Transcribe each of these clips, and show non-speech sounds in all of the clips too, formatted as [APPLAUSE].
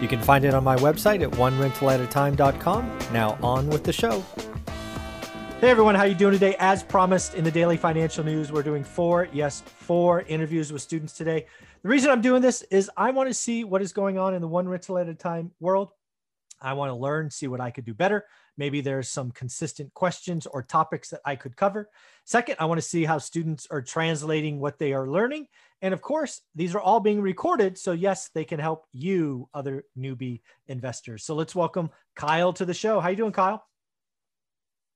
You can find it on my website at onerentalatatime.com. Now on with the show. Hey everyone, how you doing today? As promised in the daily financial news, we're doing four, yes, four interviews with students today. The reason I'm doing this is I want to see what is going on in the one rental at a time world. I want to learn, see what I could do better. Maybe there's some consistent questions or topics that I could cover. Second, I want to see how students are translating what they are learning. And of course, these are all being recorded. So, yes, they can help you, other newbie investors. So, let's welcome Kyle to the show. How you doing, Kyle?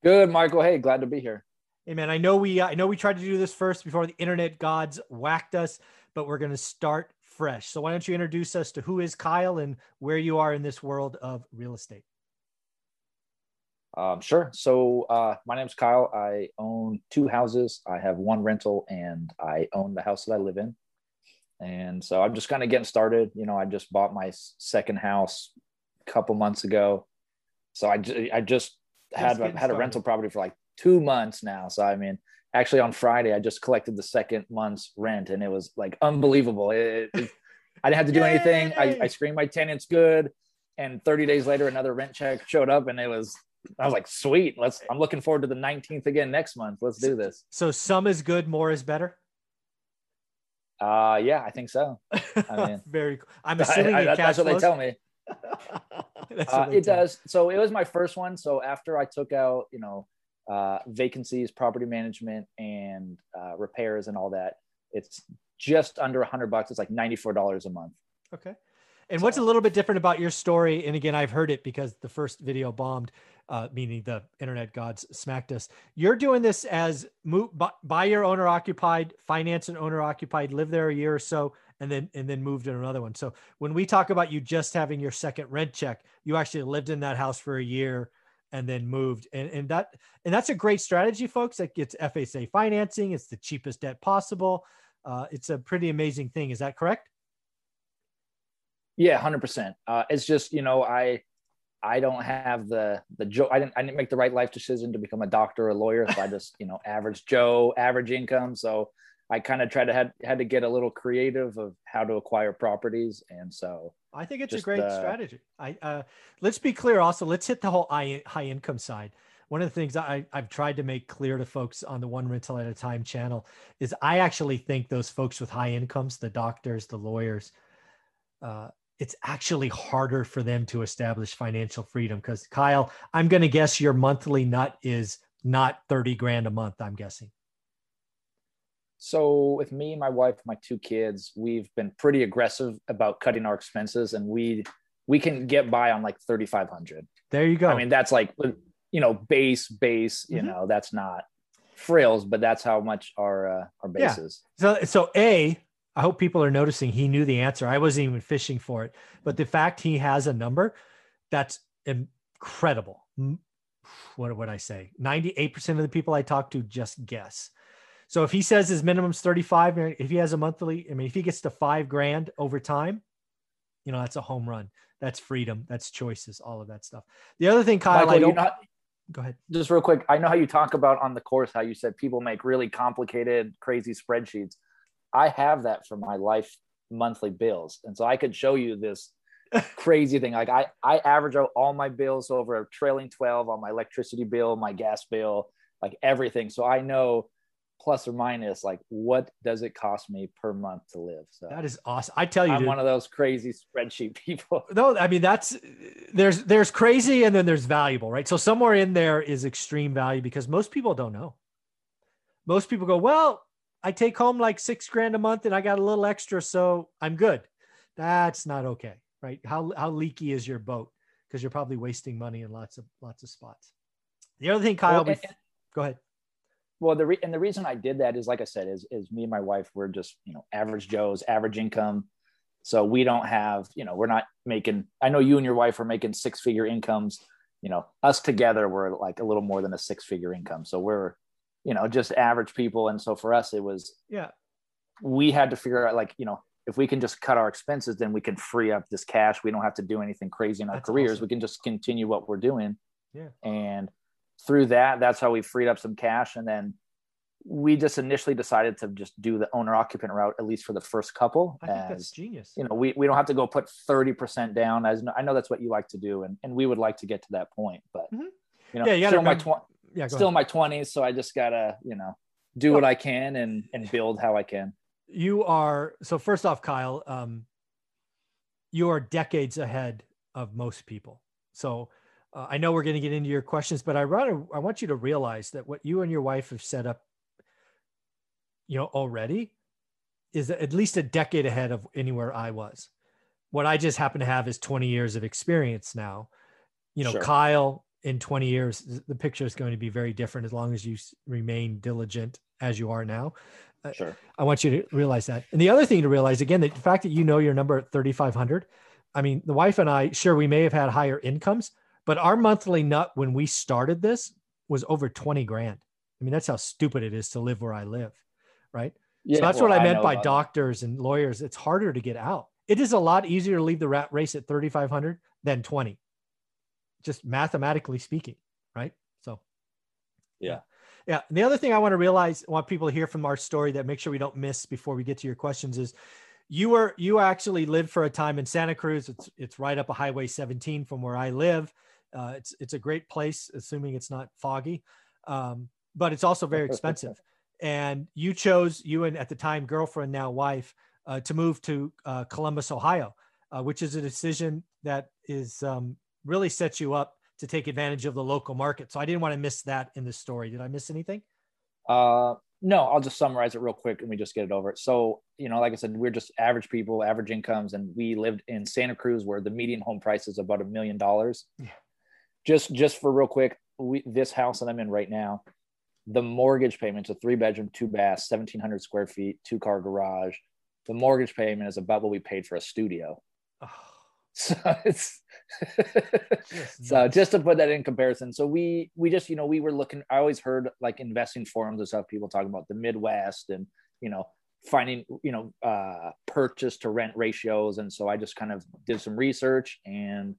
Good, Michael. Hey, glad to be here. Hey, man. I know we uh, I know we tried to do this first before the internet gods whacked us, but we're going to start fresh. So, why don't you introduce us to who is Kyle and where you are in this world of real estate? Um, sure. So uh, my name's Kyle. I own two houses. I have one rental, and I own the house that I live in. And so I'm just kind of getting started. You know, I just bought my second house a couple months ago. So I, I just had had started. a rental property for like two months now. So I mean, actually on Friday I just collected the second month's rent, and it was like unbelievable. It, it, I didn't have to do anything. I, I screened my tenants good, and 30 days later another rent check showed up, and it was I was like, sweet. Let's. I'm looking forward to the 19th again next month. Let's do this. So some is good, more is better. Uh, yeah, I think so. I mean, [LAUGHS] very. Cool. I'm [LAUGHS] assuming I, I, [LAUGHS] that's what they tell me. uh, it does. So it was my first one. So after I took out, you know, uh, vacancies, property management, and uh, repairs, and all that, it's just under a hundred bucks. It's like ninety four dollars a month. Okay. And so. what's a little bit different about your story? And again, I've heard it because the first video bombed uh, meaning the internet gods smacked us. You're doing this as move, buy your owner occupied, finance an owner occupied, live there a year or so, and then and then moved to another one. So when we talk about you just having your second rent check, you actually lived in that house for a year and then moved, and and that and that's a great strategy, folks. That gets FHA financing. It's the cheapest debt possible. Uh, it's a pretty amazing thing. Is that correct? Yeah, hundred uh, percent. It's just you know I I don't have the the Joe. I didn't I didn't make the right life decision to become a doctor or a lawyer. So I just you know [LAUGHS] average Joe, average income. So I kind of tried to had had to get a little creative of how to acquire properties, and so I think it's just, a great uh, strategy. I uh, let's be clear. Also, let's hit the whole high high income side. One of the things I, I've tried to make clear to folks on the One Rental at a Time channel is I actually think those folks with high incomes, the doctors, the lawyers, uh, it's actually harder for them to establish financial freedom because Kyle, I'm going to guess your monthly nut is not 30 grand a month, I'm guessing. So with me, my wife, my two kids, we've been pretty aggressive about cutting our expenses and we we can get by on like 3500. There you go. I mean, that's like you know, base base, you mm-hmm. know, that's not frills, but that's how much our uh, our base yeah. is. So so A, I hope people are noticing he knew the answer. I wasn't even fishing for it, but the fact he has a number that's incredible. What would I say? 98% of the people I talk to just guess. So if he says his minimum is 35, if he has a monthly, I mean, if he gets to five grand over time, you know, that's a home run. That's freedom. That's choices, all of that stuff. The other thing, Kyle, Michael, I don't. Not, go ahead. Just real quick. I know how you talk about on the course how you said people make really complicated, crazy spreadsheets. I have that for my life monthly bills. And so I could show you this [LAUGHS] crazy thing. Like I, I average out all my bills over a trailing 12 on my electricity bill, my gas bill, like everything. So I know plus or minus like what does it cost me per month to live so that is awesome i tell you i'm dude, one of those crazy spreadsheet [LAUGHS] people no i mean that's there's there's crazy and then there's valuable right so somewhere in there is extreme value because most people don't know most people go well I take home like six grand a month and I got a little extra, so I'm good. That's not okay, right? How how leaky is your boat? Because you're probably wasting money in lots of lots of spots. The other thing, Kyle, well, and, go ahead. Well, the re- and the reason I did that is, like I said, is is me and my wife we're just you know average Joes, average income, so we don't have you know we're not making. I know you and your wife are making six figure incomes, you know, us together were like a little more than a six figure income. So we're, you know, just average people. And so for us, it was, yeah, we had to figure out like, you know, if we can just cut our expenses, then we can free up this cash. We don't have to do anything crazy in our That's careers. awesome. We can just continue what we're doing. Yeah. And through that, that's how we freed up some cash. And then we just initially decided to just do the owner occupant route, at least for the first couple. I think that's genius. you know, we, we don't have to go put 30% down as I know that's what you like to do. And, and we would like to get to that point, but Mhm. you know, Yeah, you still in my, tw- yeah, still ahead. in my twenties. So I just gotta, you know, do what I can and, and build how I can. you are so first off kyle um, you are decades ahead of most people so uh, i know we're going to get into your questions but i rather i want you to realize that what you and your wife have set up you know already is at least a decade ahead of anywhere i was what i just happen to have is 20 years of experience now you know Sure. kyle in 20 years the picture is going to be very different as long as you remain diligent as you are now uh, Sure. I want you to realize that. And the other thing to realize again, that the fact that you know your number at 3,500, I mean, the wife and I, sure, we may have had higher incomes, but our monthly nut when we started this was over 20 grand. I mean, that's how stupid it is to live where I live. Right. Yeah. so that's well, what I meant know by doctors and lawyers. It's harder to get out. It is a lot easier to leave the rat race at 3,500 than 20, just mathematically speaking. Right. So, Yeah. yeah. And the other thing I want to realize, I want people to hear from our story that make sure we don't miss before we get to your questions is you were you actually lived for a time in Santa Cruz. It's it's right up a Highway 17 from where I live. Uh, it's it's a great place, assuming it's not foggy, um, but it's also very expensive. [LAUGHS] and you chose you and at the time girlfriend now wife uh, to move to uh, Columbus, Ohio, uh, which is a decision that is um, really sets you up to take advantage of the local market. So I didn't want to miss that in the story. Did I miss anything? Uh, no, I'll just summarize it real quick and we just get it over. So, you know, like I said, we're just average people, average incomes, and we lived in Santa Cruz where the median home price is about a million dollars. Just just for real quick, we this house that I'm in right now, the mortgage payment's a three bedroom, two bath, 1700 square feet, two car garage. The mortgage payment is about what we paid for a studio. Oh, [LAUGHS] So it's so just to put that in comparison. So we we just you know we were looking. I always heard like investing forums and stuff. People talking about the Midwest and you know finding you know uh, purchase to rent ratios. And so I just kind of did some research and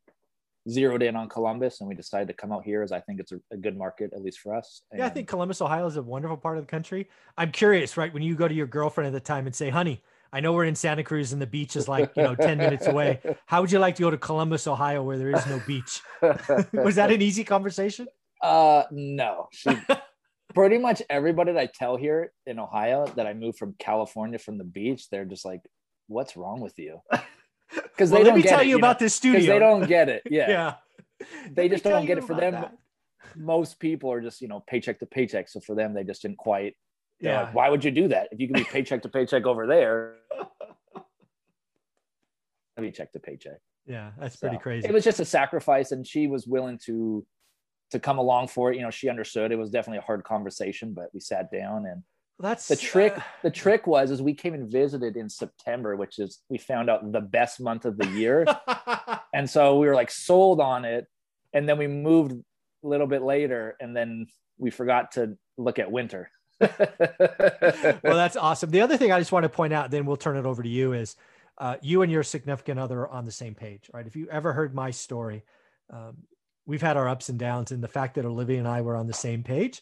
zeroed in on Columbus, and we decided to come out here as I think it's a, a good market at least for us. yeah, I think Columbus, Ohio is a wonderful part of the country. I'm curious, right? When you go to your girlfriend at the time and say, honey, I know we're in Santa Cruz and the beach is like, you know, 10 minutes away. How would you like to go to Columbus, Ohio, where there is no beach? [LAUGHS] Was that an easy conversation? Uh, no. She, [LAUGHS] pretty much everybody that I tell here in Ohio that I moved from California from the beach, they're just like, "What's wrong with you?" [LAUGHS] Because Well, they let don't me get tell it, you know? about this 'Cause studio. they don't get it. Yeah, yeah. they Let just don't get it. For them, that. most people are just you know paycheck to paycheck. So for them, they just didn't quite. Yeah. like, Why would you do that if you can be paycheck to paycheck over there? [LAUGHS] Paycheck to paycheck. Yeah. That's pretty So, crazy. It was just a sacrifice, and she was willing to to come along for it. You know, she understood. It was definitely a hard conversation, but we sat down and That's the trick. uh, the trick was is we came and visited in September, which is we found out the best month of the year, [LAUGHS] and so we were like sold on it, and then we moved a little bit later, and then we forgot to look at winter. Well, [LAUGHS] that's awesome. The other thing I just want to point out, then we'll turn it over to you, is uh, you and your significant other are on the same page, right? If you ever heard my story, um, we've had our ups and downs, and the fact that Olivia and I were on the same page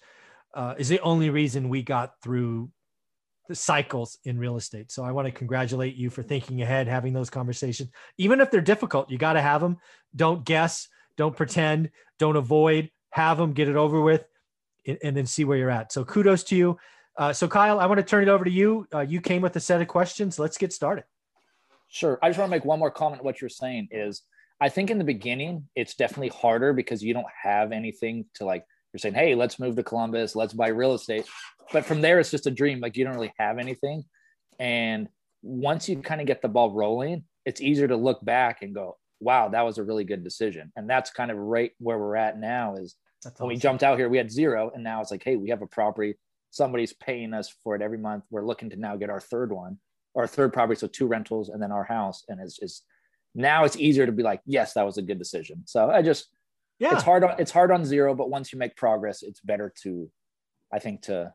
uh, is the only reason we got through the cycles in real estate. So I want to congratulate you for thinking ahead, having those conversations, even if they're difficult. You got to have them. Don't guess. Don't pretend. Don't avoid. Have them. Get it over with, and, then see where you're at. So kudos to you. Uh, so Kyle, I want to turn it over to you. Uh, you came with a set of questions. Let's get started. Sure. I just want to make one more comment. What you're saying is, I think in the beginning, it's definitely harder because you don't have anything to like, you're saying, hey, let's move to Columbus, let's buy real estate. But from there, it's just a dream. Like, you don't really have anything. And once you kind of get the ball rolling, it's easier to look back and go, wow, that was a really good decision. And that's kind of right where we're at now is That's when we jumped out here, we had zero. And now it's like, hey, we have a property. Somebody's paying us for it every month. We're looking to now get our third one, our third property. So two rentals and then our house. And it's just now it's easier to be like, yes, that was a good decision. So I just, Yeah. it's hard on it's hard on zero, but once you make progress, it's better to, I think to,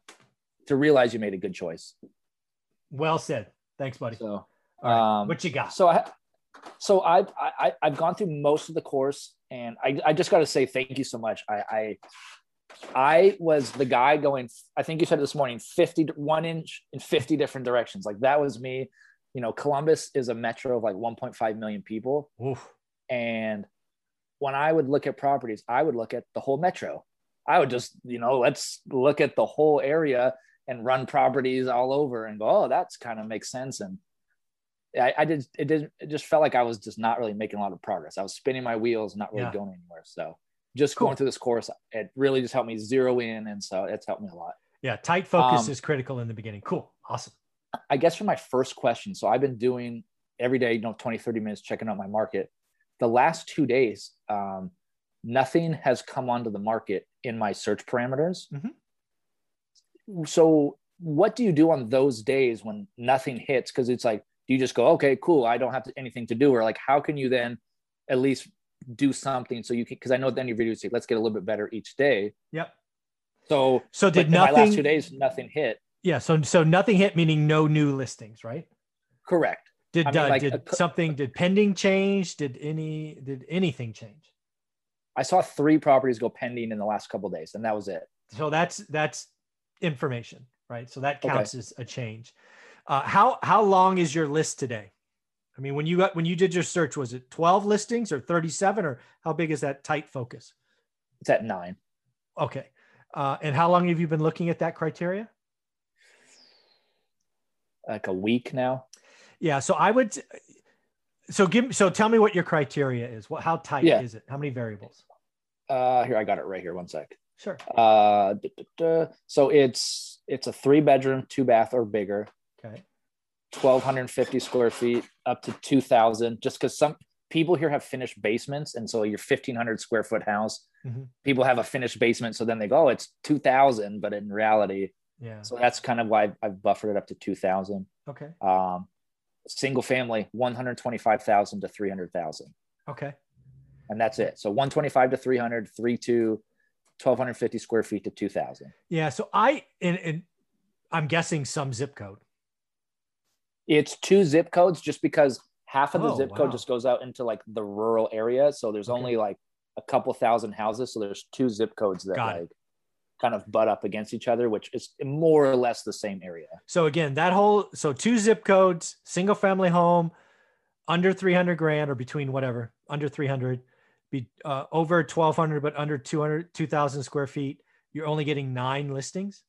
to realize you made a good choice. Well said. Thanks, buddy. So, right. um, what you got? so I, so I've I, I've gone through most of the course, and I I just got to say thank you so much. I I I was the guy going. I think you said this morning, fifty one inch in fifty different directions. Like that was me. You know, Columbus is a metro of like 1.5 million people, Oof. and when I would look at properties, I would look at the whole metro. I would just, you know, let's look at the whole area and run properties all over and go, oh, that's kind of makes sense. And I, I did, it did, it just felt like I was just not really making a lot of progress. I was spinning my wheels, not really Yeah. going anywhere. So just Cool. going through this course, it really just helped me zero in. And so it's helped me a lot. Yeah. Tight focus Um, is critical in the beginning. Cool. Awesome. I guess for my first question, so I've been doing every day, you know, 20, 30 minutes checking out my market. The last two days, um, nothing has come onto the market in my search parameters. So, what do you do on those days when nothing hits? Because it's like, do you just go, okay, cool, I don't have to, anything to do? Or like, how can you then at least do something so you can? Because I know at the end of your video, say, let's get a little bit better each day. Yep. So, So did nothing? last two days, nothing hit. Yeah. So so nothing hit, meaning no new listings, right? Correct. Did I mean, uh, like, did a something did pending change? Did any did anything change? I saw three properties go pending in the last couple of days, and that was it. So that's that's information, right? So that Okay. counts as a change. Uh, how how long is your list today? I mean, when you got when you did your search, was it twelve listings or thirty seven, or how big is that tight focus? It's at nine. Okay, uh, and how long have you been looking at that criteria? like a week now. Yeah, so I would. So give me so tell me what your criteria is. What how tight Yeah. is it? How many variables? Uh, here I got it right here. One sec. Sure. Uh, duh, duh, duh. so it's it's a three bedroom, two bath or bigger, Okay. twelve hundred and fifty square feet, up to two thousand. Just because some people here have finished basements, and so your fifteen hundred square foot house, Mhm. people have a finished basement, so then they go, oh, it's two thousand, but in reality, Yeah. so that's kind of why I've, buffered it up to two thousand. Okay. Um, single family, one hundred twenty five thousand to three hundred thousand. Okay. and that's it. So 125 to 300, 3 to 1250 square feet to 2000. Yeah. So I and, and I'm guessing some zip code. It's two zip codes just because half of the Oh, zip wow. code just goes out into like the rural area. So there's Okay. only like a couple thousand houses. So there's two zip codes that Got it. like kind of butt up against each other, which is more or less the same area. So again, that whole so two zip codes, single family home, under 300 grand or between whatever, under 300, be uh, over 1200 but under 200 2000 square feet. You're only getting nine listings.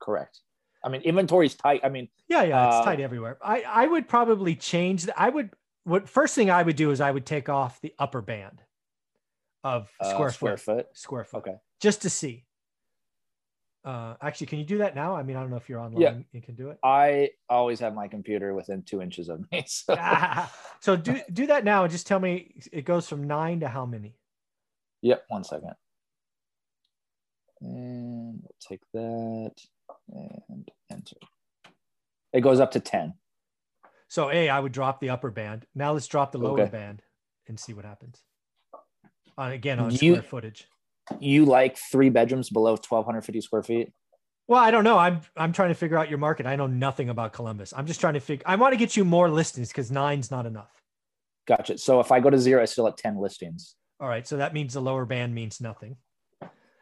Correct. I mean, inventory's tight. I mean, Yeah, yeah, it's Uh, tight everywhere. I I would probably change. The, I would what first thing I would do is I would take off the upper band of uh, square square foot, foot. square foot, Okay. just to see. Uh, actually, can you do that now? I mean, I don't know if you're online. Yeah. You can do it. I always have my computer within two inches of me. [LAUGHS] So Ah, [LAUGHS] so do do that now and just tell me it goes from nine to how many? Yep, one second. And we'll take that. It goes up to 10. So a, I would drop the upper band. Now let's drop the lower Okay. band and see what happens. On again on You- square footage. You like three bedrooms below 1,250 square feet? Well, I don't know. I'm I'm trying to figure out your market. I know nothing about Columbus. I'm just trying to figure. I want to get you more listings because nine's not enough. Gotcha. So if I go to zero, I still have 10 listings. All right, so that means the lower band means nothing.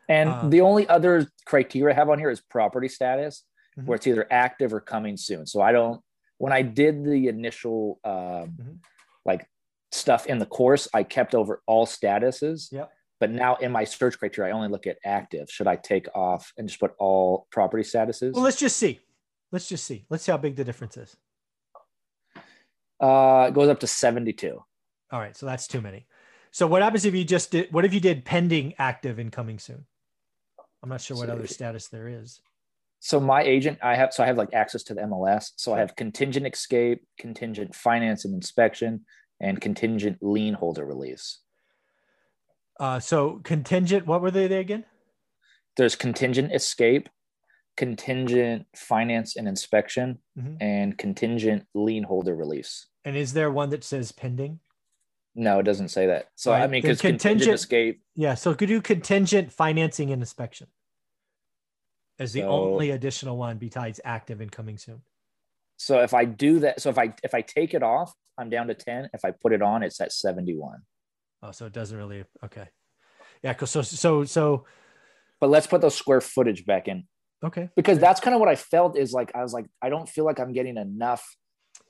And Uh, the only other criteria I have on here is property status, Mhm. where it's either active or coming soon. So I don't, when I did the initial um, Mhm. like stuff in the course, I kept over all statuses. Yep. But now in my search criteria, I only look at active. Should I take off and just put all property statuses? Well, let's just see. Let's just see. Let's see how big the difference is. uh, it goes up to 72. All right, so that's too many. So what happens if you just did? What if you did pending, active, and coming soon? I'm not sure what other status there is. So my agent, I have, so I have like access to the MLS. So I have contingent escape, contingent finance and inspection, and contingent lien holder release. Uh, so contingent. What were they, there again? there's contingent escape, contingent finance and inspection, Mhm. and contingent lien holder release. And is there one that says pending? No, it doesn't say that. So Right, I mean, because contingent contingent- escape. Yeah, so could do contingent financing and inspection as the So- only additional one besides active and coming soon. So if I do that, so if I if I take it off, I'm down to ten. If I put it on, it's at seventy one. Oh, so it doesn't really okay. Yeah, so so so But let's put the square footage back in okay. because that's kind of what I felt is like I was like I don't feel like I'm getting enough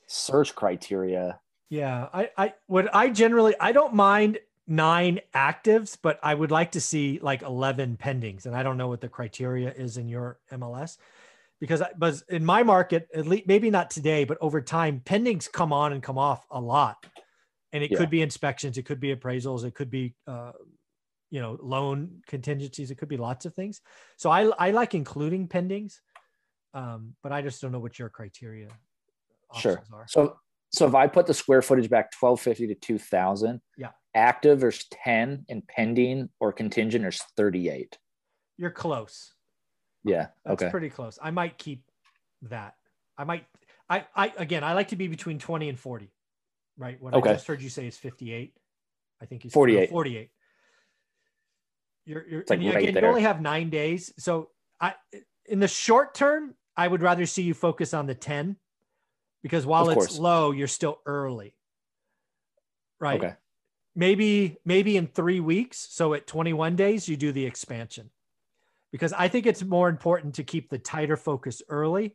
search criteria. Yeah, I I would I generally I don't mind nine actives, but I would like to see like 11 pendings. And I don't know what the criteria is in your MLS because I, but in my market, at least maybe not today, but over time, pendings come on and come off a lot. And it Yeah. could be inspections, it could be appraisals, it could be, uh, you know, loan contingencies, it could be lots of things. So I, I like including pendings, um, but I just don't know what your criteria Sure. are. So so if I put the square footage back twelve fifty to two thousand, Yeah. Active there's ten and pending or contingent there's thirty eight. You're close. Yeah. That's okay. pretty close. I might keep that. I might. I. I again. I like to be between twenty and forty. Right. What Okay. I just heard you say is fifty-eight. I think you said 48. Forty-eight. You're. You're. like you, right again, you only have nine days, so I. In the short term, I would rather see you focus on the ten, because while Of it's course. low, you're still early. Right. Okay. Maybe maybe in three weeks. So at 21 days, you do the expansion. Because I think it's more important to keep the tighter focus early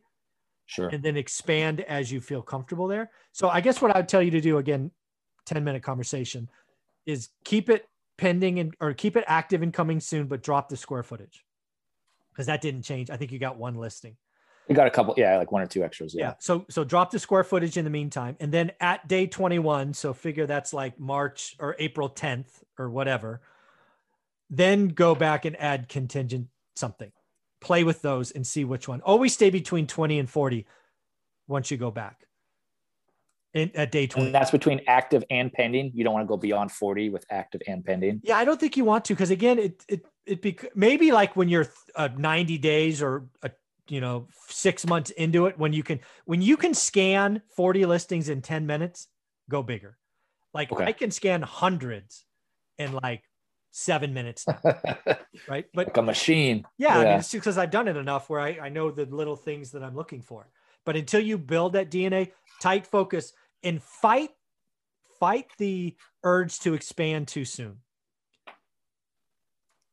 Sure. and then expand as you feel comfortable there. So I guess what I would tell you to do again, 10 minute conversation is keep it pending and or keep it active and coming soon, but drop the square footage. Because that didn't change. I think you got one listing. We got a couple, yeah, like one or two extras. Yeah. Yeah. So so drop the square footage in the meantime. And then at day 21, so figure that's like March or April 10th or whatever. Then go back and add contingent something. Play with those and see which one. Always stay between 20 and 40 once you go back. In, at day 20. And that's between active and pending. You don't want to go beyond 40 with active and pending. Yeah, I don't think you want to because again, it it it bec- maybe like when you're uh, 90 days or a, you know six months into it, when you can when you can scan 40 listings in 10 minutes, go bigger. Like Okay. I can scan hundreds in like seven minutes, [LAUGHS] right? But like a machine. yeah, I mean, it's because I've done it enough where I, I know the little things that I'm looking for. But until you build that DNA, tight focus and fight, fight the urge to expand too soon.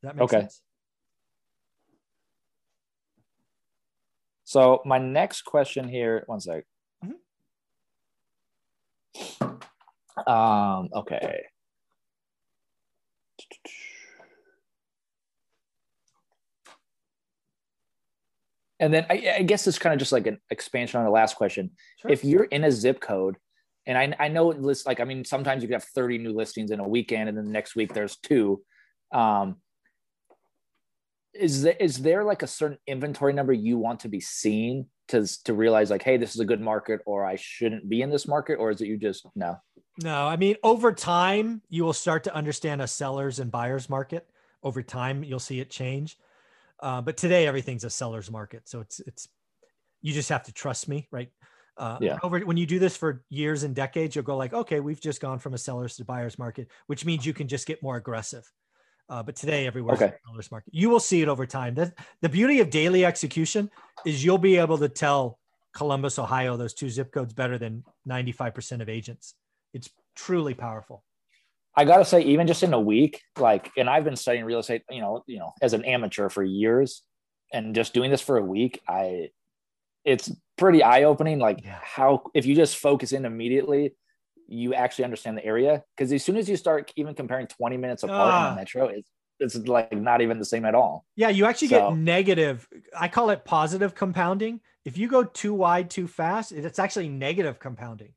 That makes Okay. sense. So my next question here, one sec. Um, okay. And then I, I guess it's kind of just like an expansion on the last question. Sure. If you're in a zip code, and I, I know it lists like I mean sometimes you can have 30 new listings in a weekend, and then the next week there's two. Um, is there is there like a certain inventory number you want to be seen to to realize like hey this is a good market or I shouldn't be in this market or is it you just no No, I mean, over time, you will start to understand a seller's and buyer's market. Over time, you'll see it change. Uh, but today, everything's a seller's market, so it's it's you just have to trust me, right? Uh, Yeah. Over when you do this for years and decades, you'll go like, okay, we've just gone from a seller's to buyer's market, which means you can just get more aggressive. Uh, but today, everywhere's Okay. a seller's market. You will see it over time. The, the beauty of daily execution is you'll be able to tell Columbus, Ohio, those two zip codes better than 95% of agents. It's truly powerful. I gotta say, even just in a week, like, and I've been studying real estate, you know, you know, as an amateur for years, and just doing this for a week, I, it's pretty eye opening. Like Yeah. how if you just focus in immediately, you actually understand the area. Because as soon as you start even comparing twenty minutes apart Ah. in the metro, it's it's like not even the same at all. Yeah, you actually So- get negative. I call it positive compounding. If you go too wide too fast, it's actually negative compounding.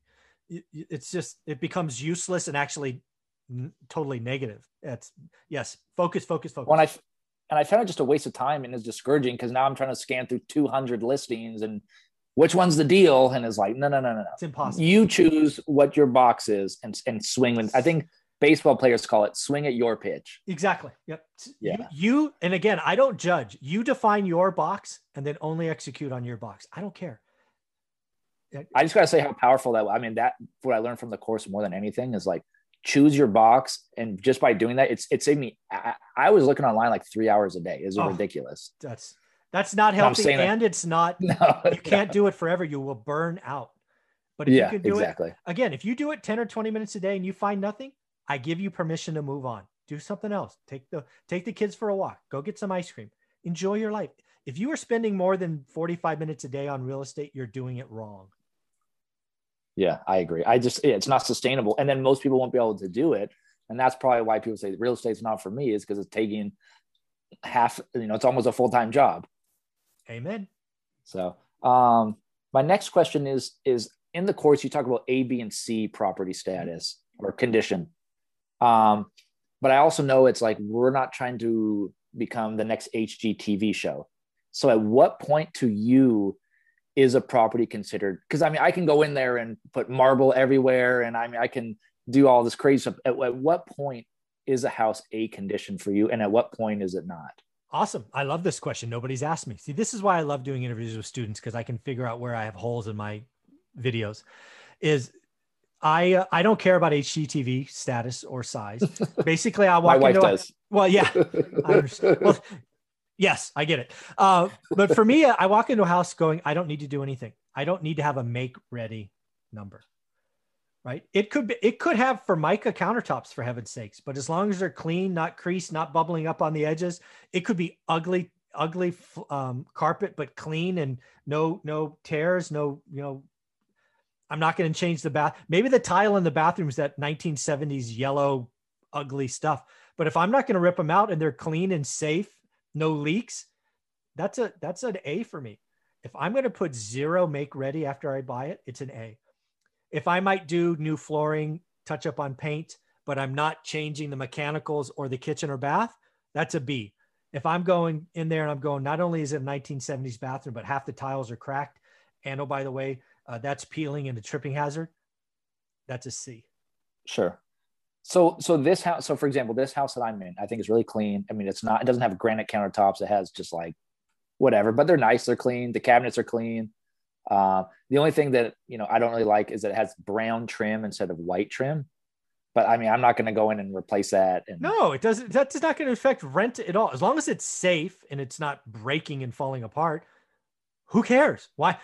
It's just it becomes useless and actually totally negative. It's yes, focus, focus, focus. When I and I found it just a waste of time and it's discouraging because now I'm trying to scan through 200 listings and which one's the deal? And is like, no, no, no, no, no. it's impossible. you choose what your box is and and swing with i think baseball players call it swing at your pitch Exactly. Yep. You- Yeah. You, and again, I don't judge. You define your box and then only execute on your box. I don't care. i just got to say how powerful that was. i mean that what i learned from the course more than anything is like choose your box, and just by doing that, it's it saved me. I, I was looking online like three hours a day. Is oh, ridiculous. That's that's not healthy, and it's not. [LAUGHS] No, you can't do it forever. You will burn out. But if yeah, you can do exactly. it again, if you do it 10 or 20 minutes a day and you find nothing, I give you permission to move on. Do something else. Take the take the kids for a walk. Go get some ice cream. Enjoy your life. If you are spending more than 45 minutes a day on real estate, you're doing it wrong. Yeah, I agree. I just it's not sustainable. And then most people won't be able to do it. And that's probably why people say real estate's not for me, is because it's taking half, you know, it's almost a full-time job. Amen. So um my next question is is in the course you talk about A, B, and C property status or condition. Um, but I also know it's like we're not trying to become the next HGTV show. So at what point to you is a property considered? Because I mean, I can go in there and put marble everywhere, and I mean, I can do all this crazy stuff. At, at what point is a house a condition for you, and at what point is it not? Awesome. I love this question. Nobody's asked me. See, this is why I love doing interviews with students because I can figure out where I have holes in my videos is I uh, I don't care about HGTV status or size. [LAUGHS] Basically, I walk My wife into does. A, well, yeah, [LAUGHS] I understand. Well, yes, I get it. Uh, but for me, I walk into a house going, I don't need to do anything. I don't need to have a make ready number. Right? It could be. It could have Formica countertops for heaven's sakes, but as long as they're clean, not creased, not bubbling up on the edges, it could be ugly, ugly um, carpet, but clean and no no tears, no you know I'm not going to change the bath. Maybe the tile in the bathroom is that 1970s yellow, ugly stuff. But if I'm not going to rip them out and they're clean and safe, no leaks, that's a that's an A for me. If I'm going to put zero make ready after I buy it, it's an A. If I might do new flooring, touch up on paint, but I'm not changing the mechanicals or the kitchen or bath, that's a B. If I'm going in there and I'm going, not only is it a 1970s bathroom, but half the tiles are cracked. And oh, by the way, uh, that's peeling and a tripping hazard. That's a C. Sure. So, so this house, so for example, this house that I'm in, I think is really clean. I mean, it's not, it doesn't have granite countertops. It has just like whatever, but they're nice. They're clean. The cabinets are clean. Uh, the only thing that, you know, I don't really like is that it has brown trim instead of white trim. But I mean, I'm not going to go in and replace that. And no, it doesn't. That's not going to affect rent at all. As long as it's safe and it's not breaking and falling apart, who cares? Why?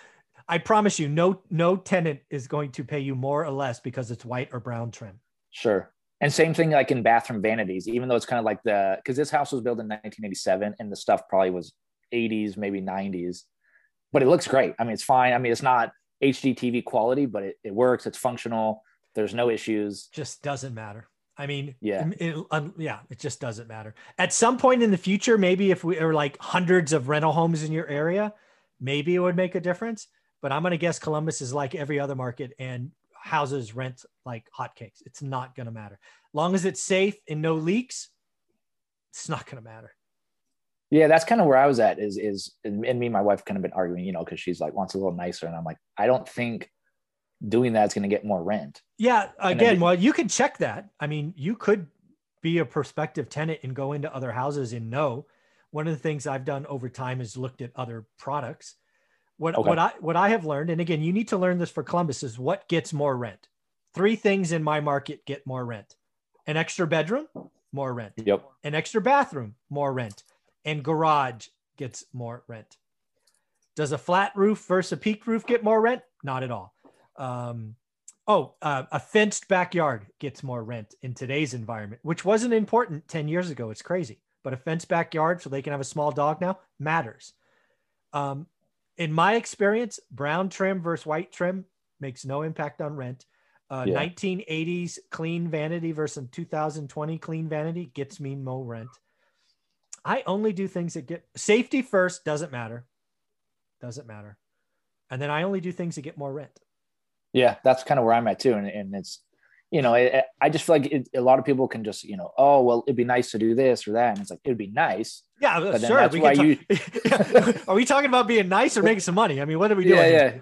I promise you, no no tenant is going to pay you more or less because it's white or brown trim. Sure. And same thing like in bathroom vanities, even though it's kind of like the because this house was built in 1987 and the stuff probably was 80s, maybe 90s, but it looks great. I mean, it's fine. I mean, it's not HGTV quality, but it, it works. It's functional. There's no issues. Just doesn't matter. I mean, yeah, it, it, um, yeah, it just doesn't matter. At some point in the future, maybe if we are like hundreds of rental homes in your area, maybe it would make a difference. But I'm going to guess Columbus is like every other market and houses rent like hotcakes. It's not going to matter. Long as it's safe and no leaks, it's not going to matter. Yeah, that's kind of where I was at. Is is and me and my wife kind of been arguing, you know, because she's like wants a little nicer, and I'm like, I don't think doing that's going to get more rent. Yeah, again, well, you can check that. I mean, you could be a prospective tenant and go into other houses and know. One of the things I've done over time is looked at other products what okay. what I what I have learned, and again, you need to learn this for Columbus, is what gets more rent. Three things in my market get more rent: an extra bedroom, more rent. Yep. An extra bathroom, more rent, and garage gets more rent. Does a flat roof versus a peaked roof get more rent? Not at all. Um, oh, uh, a fenced backyard gets more rent in today's environment, which wasn't important 10 years ago. It's crazy. But a fenced backyard so they can have a small dog now matters. Um, in my experience, brown trim versus white trim makes no impact on rent. Uh, yeah. 1980s clean vanity versus 2020 clean vanity gets me more rent. I only do things that get safety first, doesn't matter. Doesn't matter. And then I only do things that get more rent. Yeah, that's kind of where I'm at too. And, and it's, you know, it, I just feel like it, a lot of people can just, you know, oh, well, it'd be nice to do this or that. And it's like, it'd be nice. Yeah, but sure. That's why talk- you... [LAUGHS] Are we talking about being nice or [LAUGHS] making some money? I mean, what are we doing? Yeah, yeah.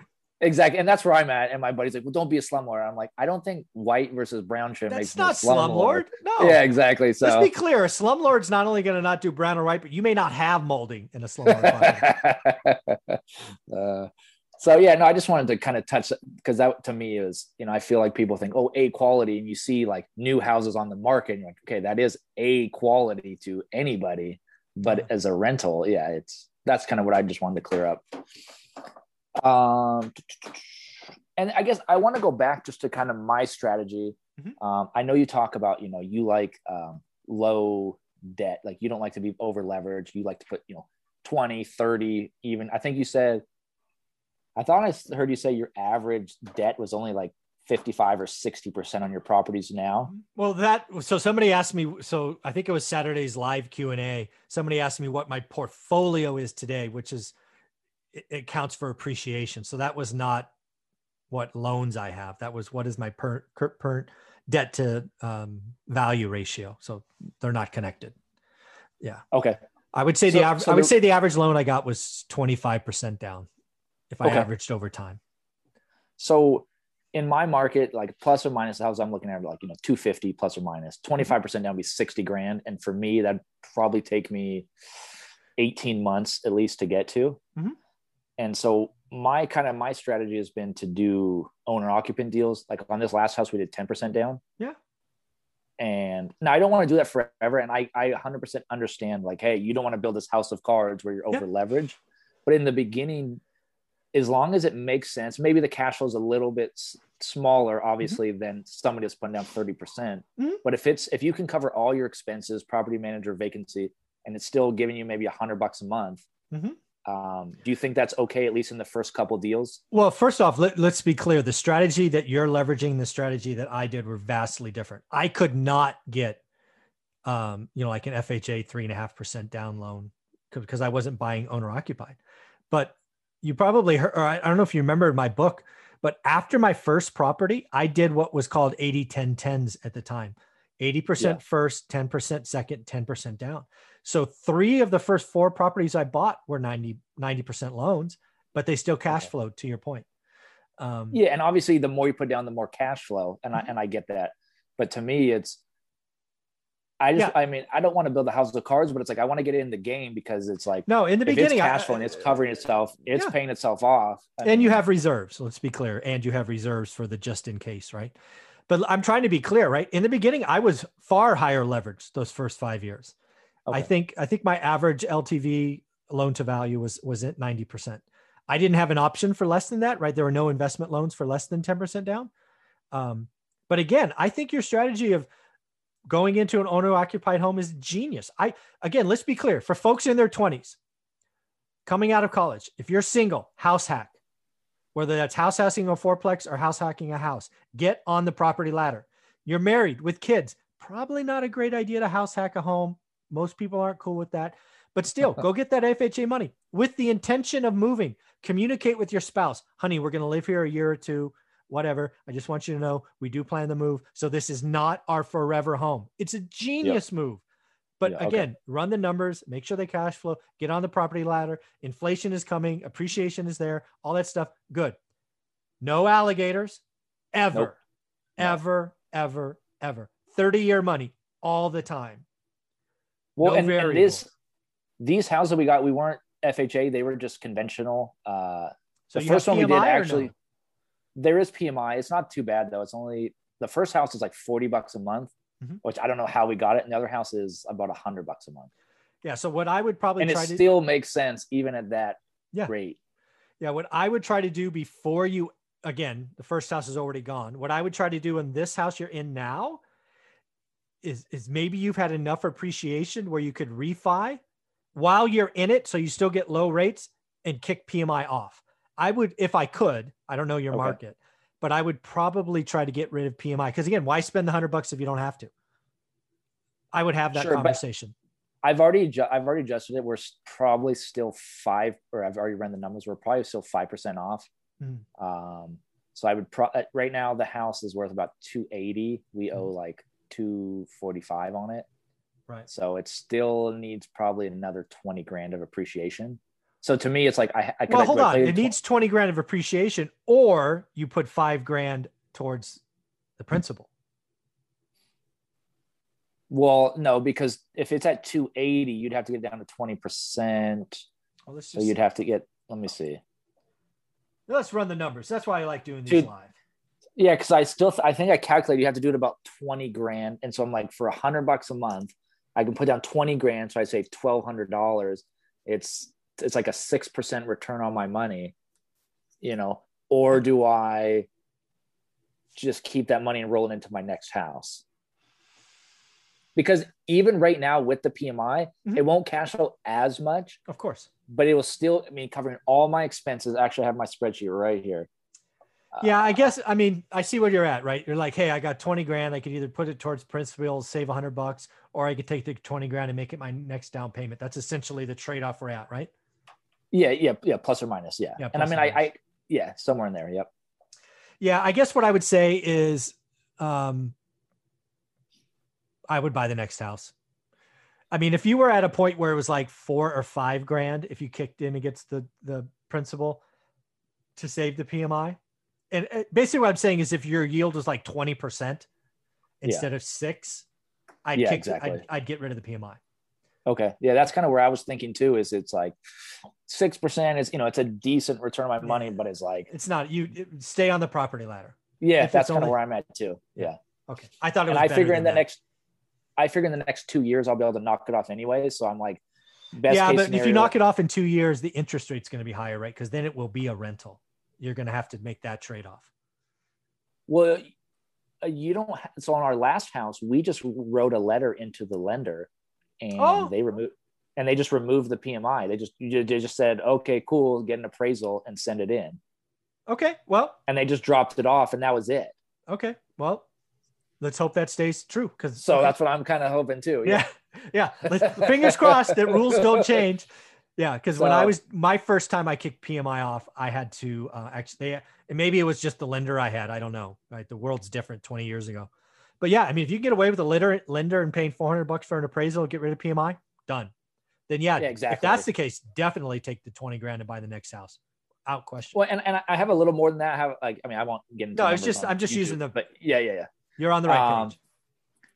Exactly. And that's where I'm at. And my buddy's like, well, don't be a slumlord. I'm like, I don't think white versus brown trim that's makes not slumlord. No. Yeah, exactly. So let's be clear. A slumlord's not only going to not do brown or white, but you may not have molding in a slumlord. [LAUGHS] uh, so yeah, no, I just wanted to kind of touch because that to me is, you know, I feel like people think, oh, A quality, and you see like new houses on the market, and you're like, okay, that is A quality to anybody, but yeah. as a rental, yeah, it's that's kind of what I just wanted to clear up. Um, and I guess I want to go back just to kind of my strategy. Mm-hmm. Um, I know you talk about, you know, you like um, low debt, like you don't like to be over leveraged. You like to put, you know, 20, 30, even. I think you said I thought I heard you say your average debt was only like 55 or 60% on your properties now. Well, that so somebody asked me so I think it was Saturday's live Q&A. Somebody asked me what my portfolio is today, which is it, it counts for appreciation. So that was not what loans I have. That was what is my per, per debt to um, value ratio. So they're not connected. Yeah. Okay. I would say so, the average so I would say the average loan I got was 25% down if I okay. averaged over time. So in my market, like plus or minus house I'm looking at, like, you know, 250 plus or minus 25% down would be 60 grand. And for me, that'd probably take me 18 months at least to get to. Mm-hmm. And so my kind of my strategy has been to do owner occupant deals. Like on this last house, we did 10% down. Yeah. And now I don't want to do that forever. And I, I 100% understand like, hey, you don't want to build this house of cards where you're over leveraged. But in the beginning, as long as it makes sense, maybe the cash flow is a little bit smaller, obviously, mm-hmm. than somebody that's putting down 30%. percent mm hmm But if it's if you can cover all your expenses, property manager vacancy, and it's still giving you maybe a hundred bucks a month, mm-hmm. Um, do you think that's okay, at least in the first couple deals? Well, first off, let, let's be clear. The strategy that you're leveraging, the strategy that I did were vastly different. I could not get um, you know, like an FHA three and a half percent down loan because I wasn't buying owner occupied. But you probably heard, or I don't know if you remember my book, but after my first property, I did what was called 80 10 10s at the time 80% yeah. first, 10% second, 10% down. So three of the first four properties I bought were 90, 90% loans, but they still cash okay. flowed to your point. Um, yeah. And obviously the more you put down, the more cash flow. And mm-hmm. I, and I get that. But to me, it's, I just, yeah. I mean, I don't want to build a house of cards, but it's like I want to get in the game because it's like no, in the beginning, cash flow and it's covering itself, it's yeah. paying itself off, I and mean, you have reserves. Let's be clear, and you have reserves for the just in case, right? But I'm trying to be clear, right? In the beginning, I was far higher leverage those first five years. Okay. I think I think my average LTV loan to value was was at 90 percent. I didn't have an option for less than that, right? There were no investment loans for less than 10 percent down. Um, but again, I think your strategy of going into an owner occupied home is genius. I again, let's be clear for folks in their 20s coming out of college, if you're single, house hack, whether that's house hacking a fourplex or house hacking a house, get on the property ladder. You're married with kids, probably not a great idea to house hack a home. Most people aren't cool with that. But still, [LAUGHS] go get that FHA money with the intention of moving. Communicate with your spouse. Honey, we're going to live here a year or two whatever. I just want you to know we do plan the move. So this is not our forever home. It's a genius move. But yeah, again, okay. run the numbers, make sure they cash flow, get on the property ladder. Inflation is coming, appreciation is there, all that stuff. Good. No alligators ever, nope. ever, ever, ever. 30 year money all the time. Well, no and, and this, these houses we got, we weren't FHA, they were just conventional. Uh, so the first one we did actually. No? there is PMI. It's not too bad though. It's only the first house is like 40 bucks a month, mm-hmm. which I don't know how we got it. And the other house is about a hundred bucks a month. Yeah. So what I would probably and it to, still makes sense even at that yeah. rate. Yeah. What I would try to do before you again, the first house is already gone. What I would try to do in this house you're in now is is maybe you've had enough appreciation where you could refi while you're in it, so you still get low rates and kick PMI off. I would, if I could, I don't know your okay. market, but I would probably try to get rid of PMI because again, why spend the hundred bucks if you don't have to? I would have that sure, conversation. I've already ju- I've already adjusted it. We're probably still five, or I've already run the numbers. We're probably still five percent off. Mm. Um, so I would pro- uh, right now the house is worth about two eighty. We mm. owe like two forty five on it. Right. So it still needs probably another twenty grand of appreciation. So to me, it's like I, I well, hold on. It needs 20 grand of appreciation, or you put five grand towards the principal. Well, no, because if it's at 280, you'd have to get down to 20%. Well, so you'd have to get, let me see. Let's run the numbers. That's why I like doing these live. Yeah, because I still I think I calculated you have to do it about twenty grand, and so I'm like for a hundred bucks a month, I can put down twenty grand, so I save twelve hundred dollars. It's it's like a six percent return on my money, you know. Or do I just keep that money and roll it into my next house? Because even right now with the PMI, Mhm. it won't cash out as much, Of course. but it will still. I mean, covering all my expenses. Actually, I have my spreadsheet right here. Yeah, I guess I mean I see where you're at, right? You're like, hey, I got 20 grand. I could either put it towards principal, save 100 bucks, or I could take the 20 grand and make it my next down payment. That's essentially the trade-off we're at, right? Yeah, yeah, yeah. Plus or minus, yeah. Yeah, and I mean, I, I, yeah, somewhere in there. Yep. Yeah, I guess what I would say is um I would buy the next house. I mean, if you were at a point where it was like four or five grand, if you kicked in against the the principal to save the PMI, and uh, basically what I'm saying is if your yield was like 20 percent instead of six, I'd Yeah, kick, exactly. I'd, I'd get rid of the PMI. Okay. Yeah, that's kind of where I was thinking too. Is it's like six percent is you know it's a decent return on my money, but it's like It's not you it- stay on the property ladder. yeah, If that's kind only- of where I'm at too. Yeah, Okay, I thought it and. I figure in the that. next, I figure in the next two years I'll be able to knock it off anyway. So I'm like, best yeah, but if you knock it off in two years, the interest rate's going to be higher, right? Because then it will be a rental. You're going to have to make that trade off. Well, uh, you don't. Ha- so on our last house, we just wrote a letter into the lender, and Oh. they removed, and they just removed the PMI. They just they just said, okay, cool, get an appraisal and send it in, Okay, well, and they just dropped it off, and that was it. okay, well, let's hope that stays true. Because So that's what I'm kind of hoping too. yeah, yeah. Let's, fingers crossed that rules don't change. [LAUGHS] Yeah, because when I was my first time I kicked PMI off, I had to uh, actually. Maybe it was just the lender I had. I don't know. Right, the world's different 20 years ago. But yeah, I mean, if you can get away with a lender lender and paying 400 bucks for an appraisal, get rid of PMI, done. Then yeah, Yeah, If that's the case, definitely take the 20 grand and buy the next house. Out question. Well, and, and I have a little more than that. I have like I mean I won't get into No, it's just- I'm just YouTube, using the- but yeah yeah yeah. You're on the right Um, page.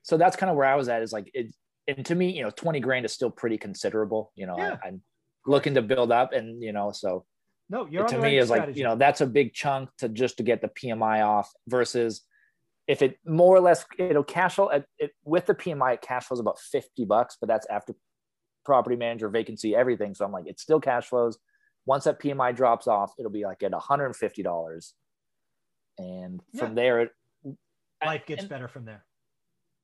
So that's kind of where I was at. Is like it, and to me, you know, twenty grand is still pretty considerable. You know, Yeah. I, I'm looking to build up, and you know, so No, you're to me right is like you know that's a big chunk to just to get the PMI off versus if it more or less it'll cash flow it, it with the PMI it cash flows about 50 bucks but that's after property manager vacancy everything so I'm like it still cash flows once that PMI drops off it'll be like at $150 and from Yeah. there it, life gets and, better from there.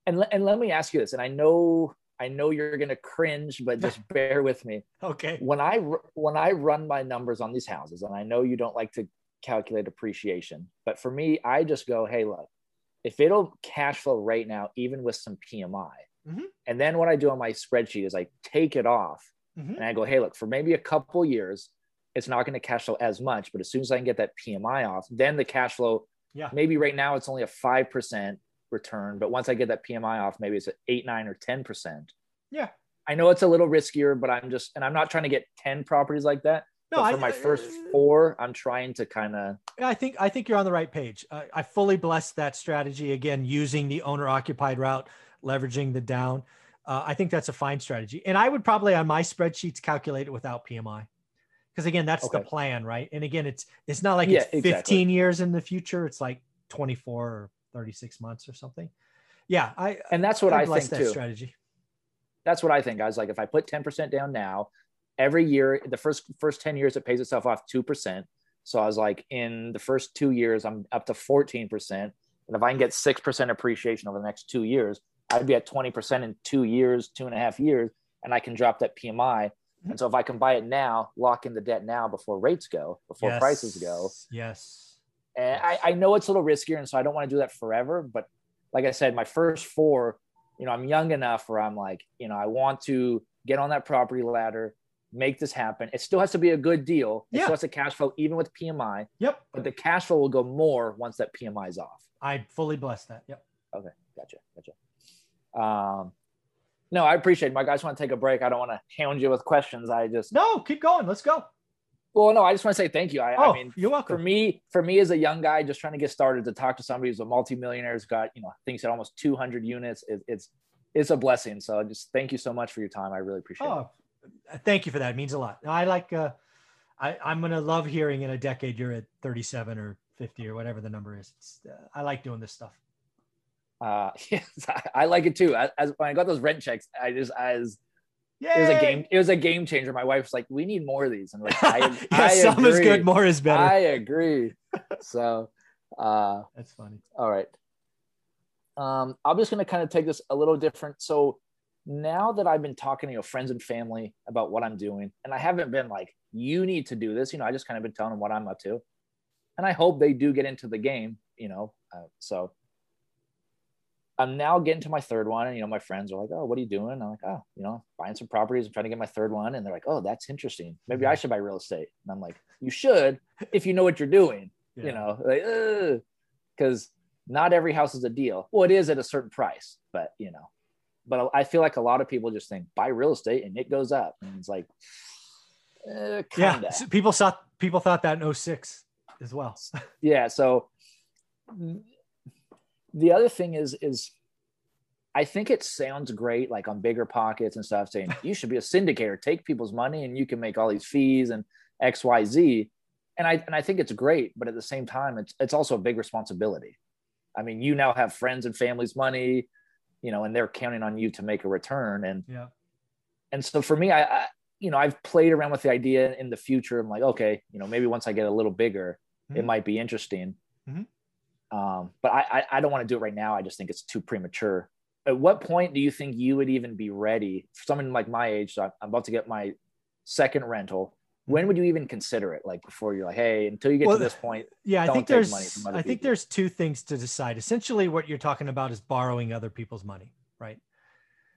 and, and let me ask you this and I know I know you're going to cringe but just [LAUGHS] bear with me Okay. when I when I run my numbers on these houses, and I know you don't like to calculate appreciation, but for me, I just go, hey, look, if it'll cash flow right now, even with some PMI, Mhm. and then what I do on my spreadsheet is I take it off, Mhm. and I go, hey, look, for maybe a couple years, it's not going to cash flow as much, but as soon as I can get that PMI off, then the cash flow, Yeah. maybe right now it's only a five percent return, but once I get that PMI off, maybe it's at eight, nine, or ten percent. Yeah. I know it's a little riskier, but I'm just, and I'm not trying to get 10 properties like that. No, but for I- my first four, I'm trying to kind of, I think I think you're on the right page. I, I fully bless that strategy. Again, using the owner occupied route, leveraging the down. Uh, I think that's a fine strategy. And I would probably on my spreadsheets calculate it without PMI, because again, that's the plan, right? And again, it's it's not like Yeah, it's exactly. 15 years in the future. It's like 24 or 36 months or something. Yeah, I and that's what I I think that too. strategy. That's what I think. I was like, if I put 10% down now, every year, the first first 10 years, it pays itself off 2%. So I was like, in the first two years, I'm up to 14%. And if I can get 6% appreciation over the next two years, I'd be at 20% in two years, two and a half years, and I can drop that PMI. And so if I can buy it now, lock in the debt now before rates go, before prices go, Yes. And I, I know it's a little riskier, and so I don't want to do that forever. But like I said, my first four, you know, I'm young enough where I'm like, you know, I want to get on that property ladder, make this happen. It still has to be a good deal. It Yeah. still has to cash flow even with PMI, Yep. but the cash flow will go more once that PMI is off. I fully bless that. Yep. Okay. Gotcha. Gotcha. Um, no, I appreciate it. My guys want to take a break. I don't want to hound you with questions. I just, No, keep going. Let's go. Well, no, I just want to say thank you. I, Oh, I mean, you're welcome. for me, for me as a young guy just trying to get started to talk to somebody who's a multimillionaire, who's got you know things at almost 200 units, it, it's it's a blessing. So just thank you so much for your time. I really appreciate it. Oh, thank you for that. It means a lot. I like uh, I, I'm gonna love hearing in a decade you're at 37 or 50 or whatever the number is. Uh, I like doing this stuff. Uh, [LAUGHS] yes, I, like it too. As, when I got those rent checks, I just as it was a game. It was a game changer. My wife's like, "We need more of these," and like, I, [LAUGHS] yeah, I some agree. is good, more is better. I agree. so, uh, that's funny. All right. Um, I'm just gonna kind of take this a little different. So now that I've been talking to you know, friends and family about what I'm doing, and I haven't been like, "You need to do this," you know, I just kind of been telling them what I'm up to, and I hope they do get into the game. You know, uh, so I'm now getting to my third one, and you know, my friends are like, "Oh, what are you doing?" I'm like, "Oh, you know, buying some properties. I'm trying to get my third one," and they're like, "Oh, that's interesting. Maybe I should buy real estate." And I'm like, "You should if you know what you're doing." Yeah. You know, like, because not every house is a deal. Well, it is at a certain price, but you know, but I feel like a lot of people just think buy real estate and it goes up, and it's like, eh, yeah, people thought people thought that in 06 as well. yeah, so the other thing is is I think it sounds great, like on BiggerPockets and stuff, saying you should be a syndicator, take people's money, and you can make all these fees and X, Y, Z. And I and I think it's great, but at the same time, it's it's also a big responsibility. I mean, you now have friends and family's money, you know, and they're counting on you to make a return. And yeah, and so for me, I, I you know, I've played around with the idea in the future. I'm like, okay, you know, maybe once I get a little bigger, mm-hmm. it might be interesting. Mm-hmm. Um, but I, I, I don't want to do it right now. I just think it's too premature. At what point do you think you would even be ready for someone like my age? So I'm about to get my second rental. When would you even consider it? Like before you're like, hey, until you get well, to this point, yeah, I think there's, I people. think there's two things to decide. Essentially, what you're talking about is borrowing other people's money, right?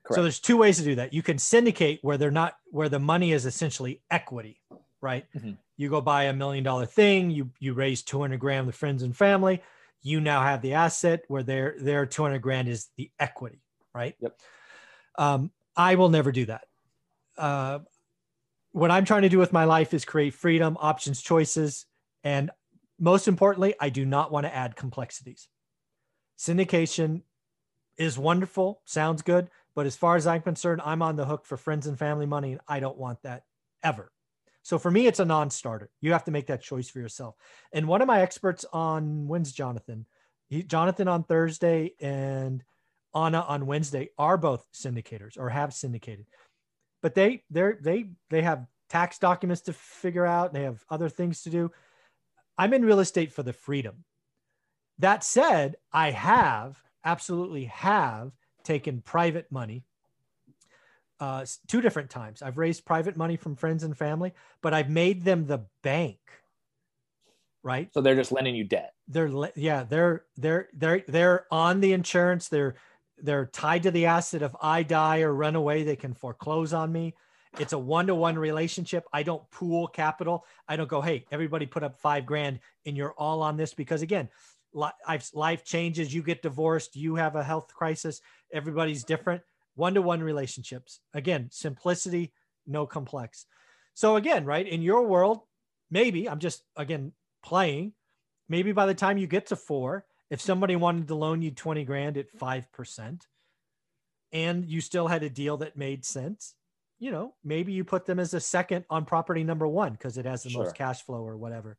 Correct. So there's two ways to do that. You can syndicate where they're not, where the money is essentially equity, right? Mm-hmm. You go buy a million dollar thing, you you raise 200 grand with friends and family you now have the asset where their their 200 grand is the equity right? Yep. Um, i will never do that. Uh, what i'm trying to do with my life is create freedom options choices and most importantly i do not want to add complexities. Syndication is wonderful sounds good but as far as i'm concerned i'm on the hook for friends and family money and i don't want that ever so for me, it's a non-starter. You have to make that choice for yourself. And one of my experts on when's Jonathan? He, Jonathan on Thursday and Anna on Wednesday are both syndicators or have syndicated, but they they they they have tax documents to figure out. They have other things to do. I'm in real estate for the freedom. That said, I have absolutely have taken private money uh, two different times. I've raised private money from friends and family, but I've made them the bank. Right. So they're just lending you debt. They're yeah. They're they're they're they're on the insurance. They're they're tied to the asset. If I die or run away, they can foreclose on me. It's a one to one relationship. I don't pool capital. I don't go, hey, everybody put up five grand and you're all on this because again, life changes. You get divorced. You have a health crisis. Everybody's different one to one relationships. Again, simplicity, no complex. So, again, right in your world, maybe I'm just, again, playing. Maybe by the time you get to four, if somebody wanted to loan you 20 grand at 5% and you still had a deal that made sense, you know, maybe you put them as a second on property number one because it has the sure. most cash flow or whatever.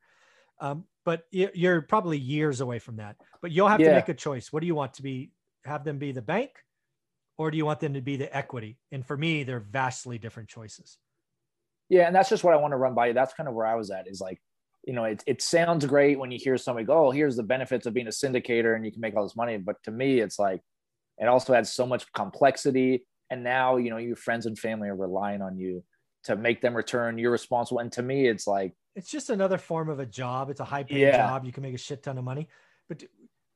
Um, but you're probably years away from that. But you'll have yeah. to make a choice. What do you want to be? Have them be the bank or do you want them to be the equity? And for me, they're vastly different choices. Yeah, and that's just what I want to run by you. That's kind of where I was at. Is like, you know, it it sounds great when you hear somebody go, "Oh, here's the benefits of being a syndicator and you can make all this money," but to me, it's like it also adds so much complexity. And now, you know, your friends and family are relying on you to make them return. You're responsible. And to me, it's like it's just another form of a job. It's a high paying yeah. job. You can make a shit ton of money. But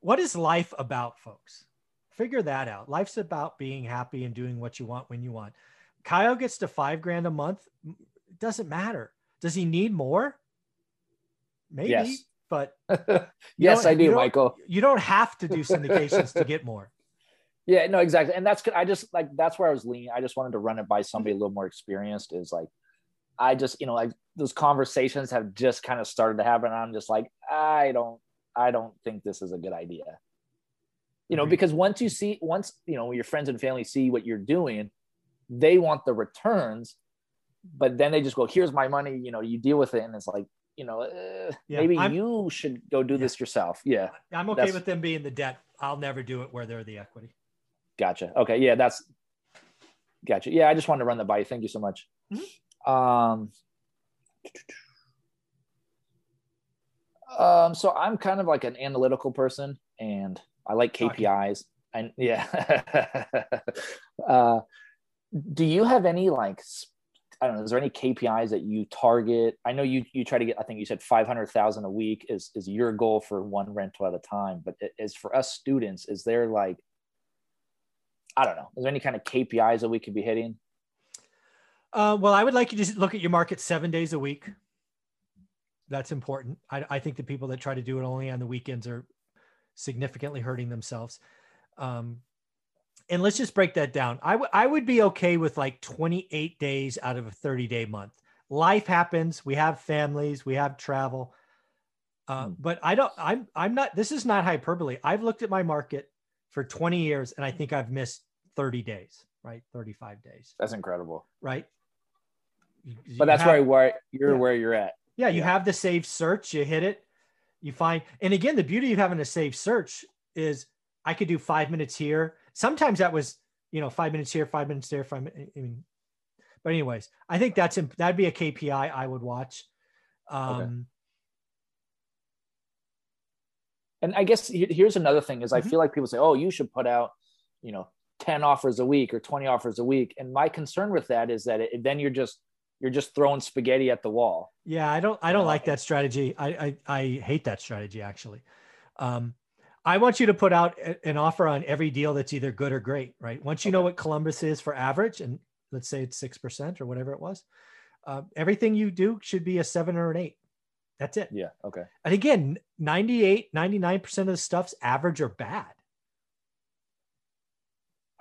what is life about, folks? Figure that out. Life's about being happy and doing what you want when you want. Kyle gets to five grand a month. It doesn't matter. Does he need more? Maybe, yes. but [LAUGHS] yes, I do, you Michael. You don't have to do [LAUGHS] syndications to get more. Yeah, no, exactly. And that's good. I just like that's where I was leaning. I just wanted to run it by somebody a little more experienced. Is like, I just you know like those conversations have just kind of started to happen. I'm just like, I don't, I don't think this is a good idea you know because once you see once you know your friends and family see what you're doing they want the returns but then they just go, "Here's my money," you know, you deal with it, and it's like, you know, uh, Yeah, maybe I'm- you should go do this yourself. Yeah, I'm okay with them being the debt. I'll never do it where they're the equity. gotcha. Okay, yeah, that's gotcha. Yeah, I just wanted to run the by. Thank you so much. Um, um, so I'm kind of like an analytical person, and I like KPIs. And [LAUGHS] yeah, uh, do you have any like I don't know? Is there any KPIs that you target? I know you you try to get. I think you said five hundred thousand a week is is your goal for one rental at a time. But it- as for us students, is there like I don't know? Is there any kind of KPIs that we could be hitting? Uh, well, I would like you to look at your market seven days a week. That's important. I, I think the people that try to do it only on the weekends are significantly hurting themselves. Um, and let's just break that down. I would be okay with like 28 days out of a 30 day month. Life happens. We have families. We have travel. Uh, Hmm. But I don't. I'm I'm not. This is not hyperbole. I've looked at my market for 20 years, and I think I've missed 30 days. Right, 35 days. That's incredible. Right. You But that's have- where where you're Yeah. where you're at. yeah, you Yeah. have the saved search, you hit it, you find, and again, the beauty of having a safe search is I could do five minutes here. Sometimes that was, you know, five minutes here, five minutes there, five minutes. I mean, but anyways, I think that's imp- that'd be a KPI I would watch. Um, And I guess here's another thing is I Mhm. feel like people say, "Oh, you should put out, you know, 10 offers a week or 20 offers a week." And my concern with that is that it, then you're just you're just throwing spaghetti at the wall. Yeah, I don't I don't like that strategy. I I, I hate that strategy actually. Um, I want you to put out an offer on every deal that's either good or great, right? Once you know what Columbus is for average, and let's say it's six percent or whatever it was, uh, everything you do should be a seven or an eight. That's it. Yeah, okay. And again, 98, 99% of the stuff's average or bad.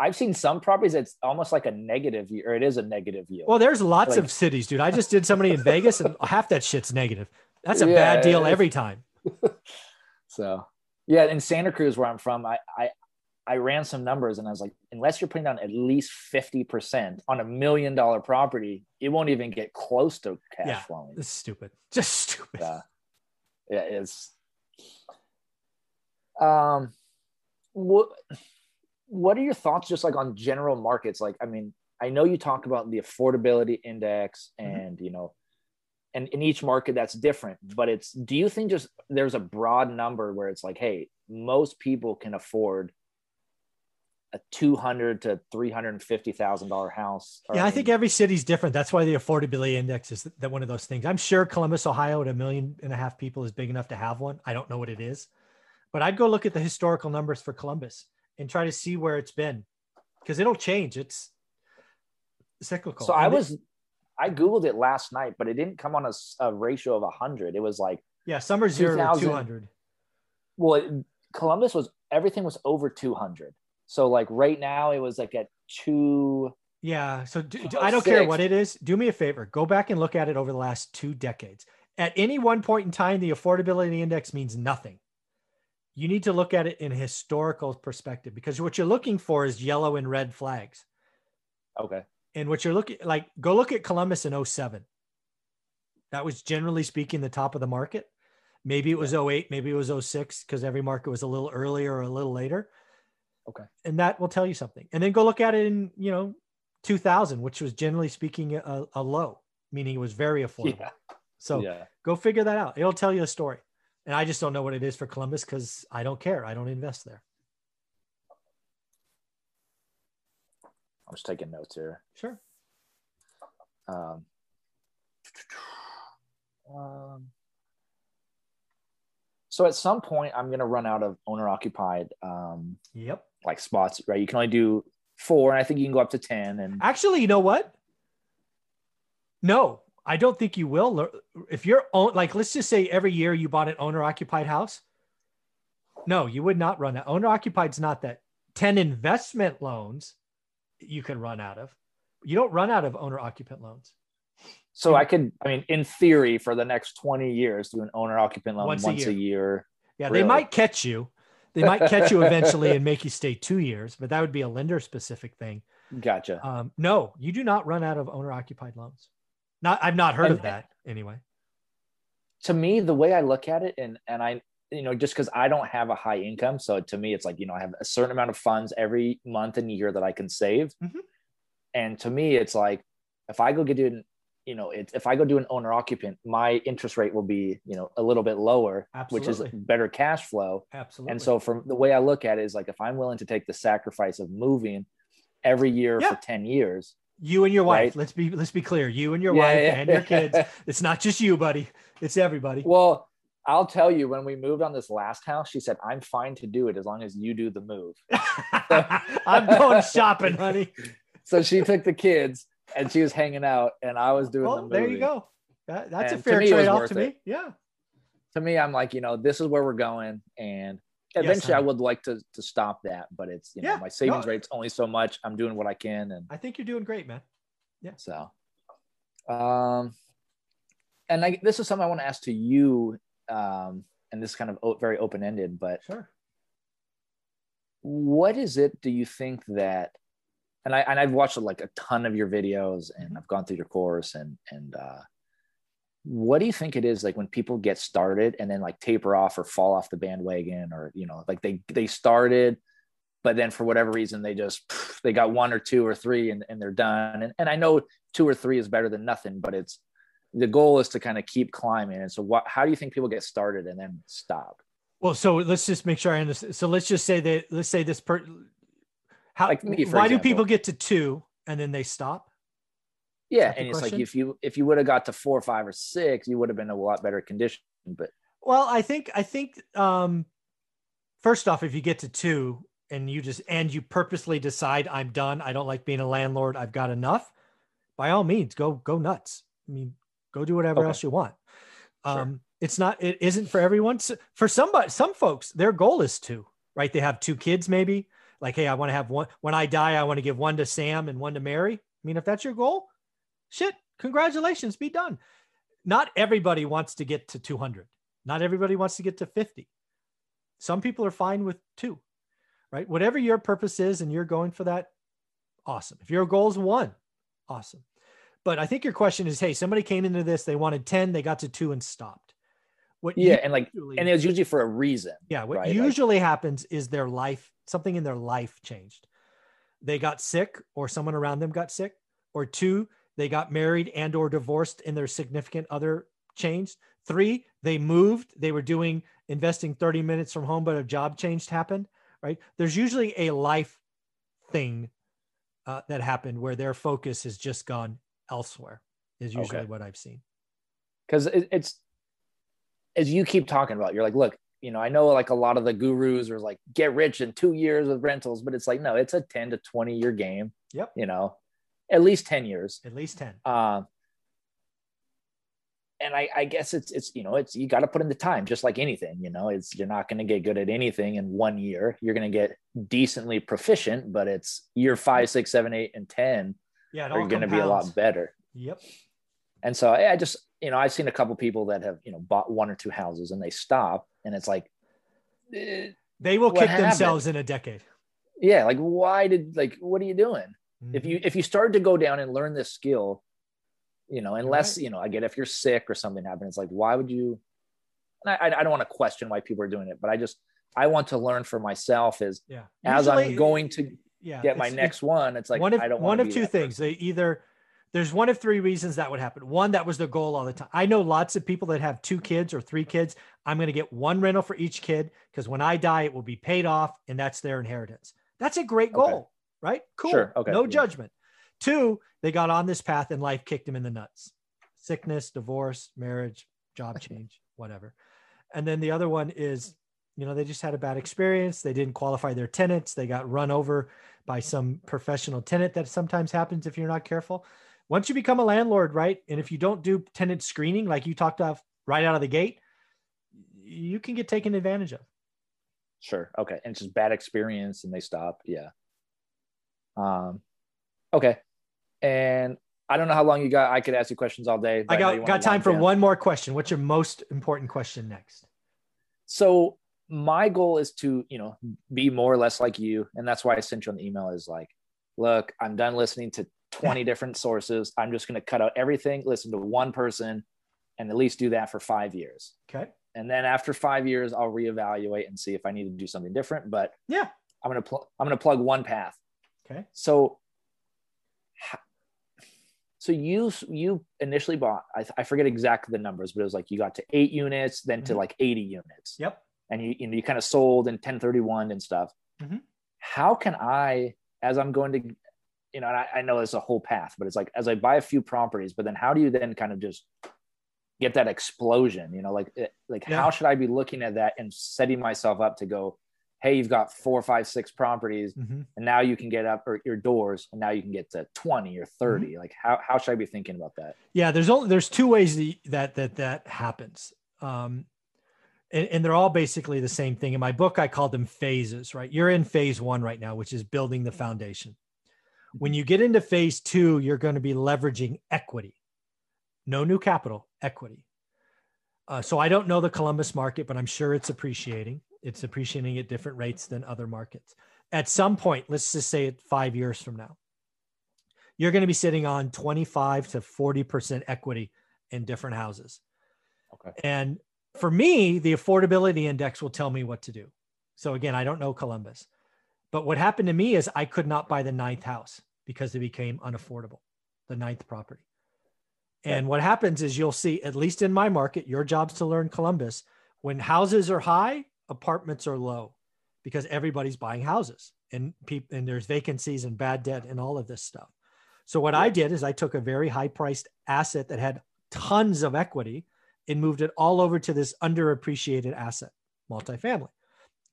I've seen some properties that's almost like a negative or it is a negative yield. Well, there's lots Like- of cities, dude. I just did somebody in Vegas, and [LAUGHS] half that shit's negative. That's a Yeah, bad deal every time. [LAUGHS] So yeah, in Santa Cruz where I'm from, I I I ran some numbers and I was like, unless you're putting down at least 50% on a million dollar property, it won't even get close to cash Yeah. flowing. It's stupid. Just stupid. Yeah. Yeah, it's um what what are your thoughts just like on general markets? Like, I mean, I know you talk about the affordability index Mhm. and you know, and in each market that's different, but it's do you think just there's a broad number where it's like, hey, most people can afford a two hundred to three hundred and fifty thousand dollar house? Yeah, I think every city's different. That's why the affordability index is that one of those things. I'm sure Columbus, Ohio, at a million and a half people is big enough to have one. I don't know what it is, but I'd go look at the historical numbers for Columbus and try to see where it's been because it'll change. It's cyclical. So I And it- was, I googled it last night, but it didn't come on a ratio of hundred. It was like, yeah, are zero to 200. well, it, Columbus was everything was over two hundred. So like right now, it was like at two. Yeah. So do, Oh, I don't care oh what it is. Do me a favor. Go back and look at it over the last two decades. At any one point in time, the affordability index means nothing. You need to look at it in a historical perspective because what you're looking for is yellow and red flags. Okay. And what you're looking like, go look at Columbus in 07. That was generally speaking the top of the market. Maybe it was 08, maybe it was 06 because every market was a little earlier or a little later. Okay. And that will tell you something. And then go look at it in, you know, 2000, which was generally speaking a, a low, meaning it was very affordable. Yeah. So yeah. go figure that out. It'll tell you a story. And I just don't know what it is for Columbus because I don't care. I don't invest there. I'm just taking notes here. Sure. Um, um, so at some point, I'm gonna run out of owner occupied um, Yep. like spots. Right. You can only do four, and I think you can go up to ten. And Actually, you know what? No, I don't think you will. If you're own, like, let's just say every year you bought an owner occupied house. No, you would not run that. Owner occupied is not that. 10 investment loans you can run out of. You don't run out of owner occupant loans so I could, I mean, in theory, for the next 20 years, do an owner occupant loan Once once, a a year. Yeah, Really? they might catch you. They might catch you eventually [LAUGHS] and make you stay two years, but that would be a lender specific thing. Gotcha. Um, no, you do not run out of owner occupied loans. Not I've not heard And- of that anyway. to me the way i look at it and and i you know just because i don't have a high income so to me it's like you know i have a certain amount of funds every month and year that i can save Mhm. and to me it's like if i go get an you know it's if i go do an owner occupant my interest rate will be you know a little bit lower which is better cash flow Absolutely. and so from the way i look at it is like if i'm willing to take the sacrifice of moving every year Yeah. for 10 years you and your wife, Right. let's be let's be clear. You and your Yeah, wife yeah. and your kids. It's not just you, buddy. It's everybody. Well, I'll tell you, when we moved on this last house, she said, I'm fine to do it as long as you do the move. [LAUGHS] [LAUGHS] I'm going shopping, honey. So she took the kids and she was hanging out, and I was doing the Well, movie. there you go. That, that's And a fair me, it was trade off to me. it. Yeah. To me, I'm like, you know, this is where we're going. And Yes, eventually I would like to, to stop that, but it's, you know, my savings no. rate's only so much. I'm doing what I can. And I think you're doing great, man. Yeah. So, um, and I, this is something I want to ask to you. Um, and this is kind of o- very open ended, but Sure. what is it do you think that and I and I've watched like a ton of your videos and Mhm. I've gone through your course and and uh what do you think it is like when people get started and then like taper off or fall off the bandwagon or you know like they they started but then for whatever reason they just they got one or two or three and, and they're done and, and i know two or three is better than nothing but it's the goal is to kind of keep climbing and so what how do you think people get started and then stop Well, so let's just make sure I understand. So let's just say that let's say this per how Like me, why do people get to two and then they stop? Yeah, and it's question? like if you if you would have got to four, five, or six, you would have been in a lot better condition. But Well, I think I think um first off, if you get to two and you just and you purposely decide I'm done, I don't like being a landlord, I've got enough, by all means, go go nuts. I mean, go do whatever Okay. else you want. Sure. Um it's not it isn't for everyone. S- For somebody some folks, their goal is two, right? They have two kids maybe. Like, hey, I want to have one when I die, I want to give one to Sam and one to Mary. I mean, if that's your goal, shit, congratulations, be done. Not everybody wants to get to 200. Not everybody wants to get to 50. Some people are fine with two, right? Whatever your purpose is and you're going for that, awesome. If your goal is one, awesome. But I think your question is hey, somebody came into this, they wanted 10, they got to two and stopped. What yeah, and like usually- and it was usually for a reason. yeah, what right? Like- usually happens is their life, something in their life changed. They got sick or someone around them got sick, or two, they got married and or divorced and their significant other changed. Three, they moved, they were doing investing 30 minutes from home, but a job changed happened, right? There's usually a life thing uh, that happened where their focus has just gone elsewhere, is usually Okay. what I've seen. because it, it's as you keep talking about you're like look you know i know like a lot of the gurus are like get rich in two years with rentals but it's like no it's a 10 to 20 year game Yep. you know at least 10 years At least 10. um and I, I guess it's it's you know it's you got to put in the time just like anything you know it's you're not going to get good at anything in one year you're going to get decently proficient but it's year five six seven eight and ten Yeah, are going to be a lot better Yep. and so I I just, you know, I've seen a couple people that have, you know, bought one or two houses and they stop, and it's like, They will kick happened? themselves in a decade. yeah, like why did like what are you doing? If Mhm. you if you started to go down and learn this skill, you know, unless right. you know, I get if you're sick or something happened, it's like why would you? And I I don't want to question why people are doing it, but I just I want to learn for myself is yeah, as Usually- I'm going to yeah, get my next one, it's like one of I don't one of two things. They either there's one of three reasons that would happen. One, that was their goal all the time. I know lots of people that have two kids or three kids. I'm going to get one rental for each kid because when I die, it will be paid off and that's their inheritance. That's a great Okay. Right? Cool. Sure, okay, No yeah. judgment. Two, they got on this path and life kicked them in the nuts. Sickness, divorce, marriage, job [LAUGHS] change, whatever. And then the other one is, you know, they just had a bad experience. They didn't qualify their tenants. They got run over by some professional tenant that sometimes happens if you're not careful. Once you become a landlord, right? And if you don't do tenant screening like you talked of right out of the gate, you can get taken advantage of. Sure. Okay. And it's just bad experience and they stop. Yeah. Um okay. And I don't know how long you got. I could ask you questions all day. I got, wanna got time for down. one more question. What's your most important question next? So my goal is to, you know, be more or less like you. And that's why I sent you an email is like, look, I'm done listening to 20 [LAUGHS] different sources. I'm just going to cut out everything, listen to one person, and at least do that for five years. Okay. And then after five years, I'll reevaluate and see if I need to do something different. But yeah, I'm gonna pl- I'm gonna plug one path. Okay. So, so you you initially bought I, I forget exactly the numbers, but it was like you got to eight units, then mm-hmm. to like 80 units. Yep. And you you, know, you kind of sold in 1031 and stuff. Mm-hmm. How can I, as I'm going to, you know, I, I know it's a whole path, but it's like as I buy a few properties, but then how do you then kind of just get that explosion? You know, like like yeah. how should I be looking at that and setting myself up to go? Hey, you've got four, five, six properties, mm-hmm. and now you can get up or your doors, and now you can get to 20 or 30. Mm-hmm. Like, how, how should I be thinking about that? Yeah, there's only there's two ways that that that happens. Um, and, and they're all basically the same thing. In my book, I called them phases, right? You're in phase one right now, which is building the foundation. When mm-hmm. you get into phase two, you're going to be leveraging equity. No new capital, equity. Uh, so I don't know the Columbus market, but I'm sure it's appreciating it's appreciating at different rates than other markets. At some point, let's just say it five years from now, you're going to be sitting on 25 to 40% equity in different houses. Okay. And for me, the affordability index will tell me what to do. So again, I don't know Columbus, but what happened to me is I could not buy the ninth house because it became unaffordable, the ninth property. And what happens is you'll see, at least in my market, your job's to learn Columbus. When houses are high, apartments are low because everybody's buying houses and people and there's vacancies and bad debt and all of this stuff. So what I did is I took a very high priced asset that had tons of equity and moved it all over to this underappreciated asset, multifamily.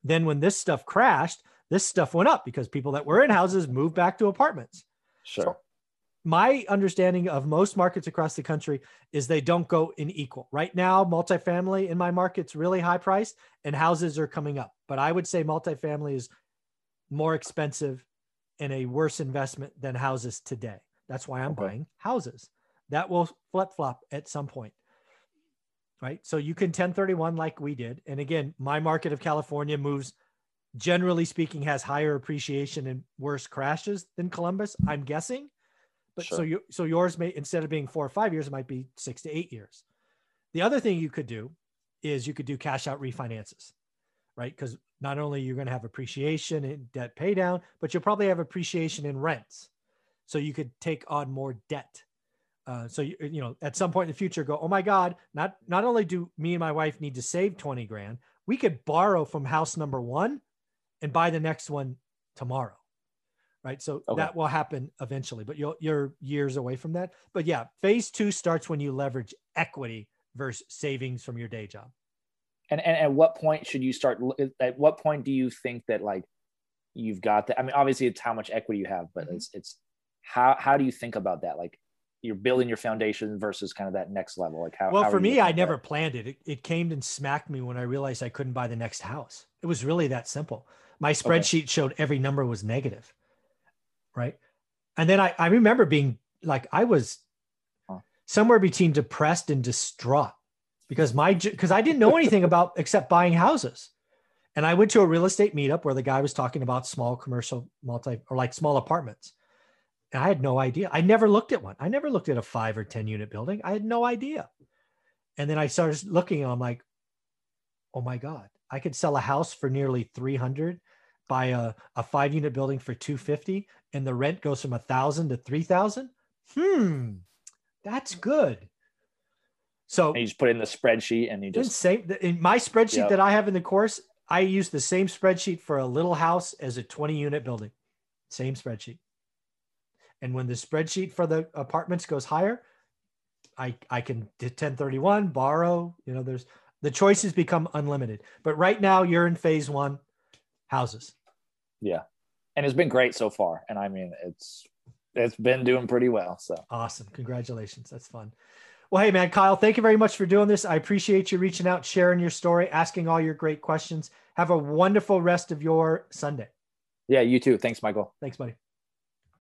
Then when this stuff crashed, this stuff went up because people that were in houses moved back to apartments. Sure. So my understanding of most markets across the country is they don't go in equal. Right now, multifamily in my market's really high priced and houses are coming up. But I would say multifamily is more expensive and a worse investment than houses today. That's why I'm okay. buying houses. That will flip flop at some point. Right. So you can 1031 like we did. And again, my market of California moves, generally speaking, has higher appreciation and worse crashes than Columbus, I'm guessing but sure. so you so yours may instead of being four or five years, it might be six to eight years. The other thing you could do is you could do cash out refinances, right? Because not only you're going to have appreciation in debt pay down, but you'll probably have appreciation in rents. So you could take on more debt. Uh, so you, you know at some point in the future go oh my god not not only do me and my wife need to save 20 grand we could borrow from house number one and buy the next one tomorrow right? So okay. that will happen eventually, but you're, you're years away from that. But yeah, phase two starts when you leverage equity versus savings from your day job. And, and at what point should you start? At what point do you think that like you've got that? I mean, obviously it's how much equity you have, but mm-hmm. it's it's how how do you think about that? Like you're building your foundation versus kind of that next level. Like how? Well, how for me, I never that? planned it. it. It came and smacked me when I realized I couldn't buy the next house. It was really that simple. My spreadsheet okay. showed every number was negative right? And then I, I remember being like, I was somewhere between depressed and distraught because my because I didn't know anything about [LAUGHS] except buying houses. And I went to a real estate meetup where the guy was talking about small commercial multi or like small apartments. And I had no idea. I never looked at one. I never looked at a five or 10 unit building. I had no idea. And then I started looking and I'm like, oh my God, I could sell a house for nearly 300 buy a, a five unit building for 250 and the rent goes from a thousand to 3000 hmm that's good. So and you just put in the spreadsheet and you just same in my spreadsheet yep. that i have in the course i use the same spreadsheet for a little house as a 20 unit building. Same spreadsheet. And when the spreadsheet for the apartments goes higher i i can 1031 borrow you know there's the choices become unlimited. But right now you're in phase one houses yeah, and it's been great so far. And I mean, it's it's been doing pretty well. So awesome! Congratulations, that's fun. Well, hey man, Kyle, thank you very much for doing this. I appreciate you reaching out, sharing your story, asking all your great questions. Have a wonderful rest of your Sunday. Yeah, you too. Thanks, Michael. Thanks, buddy.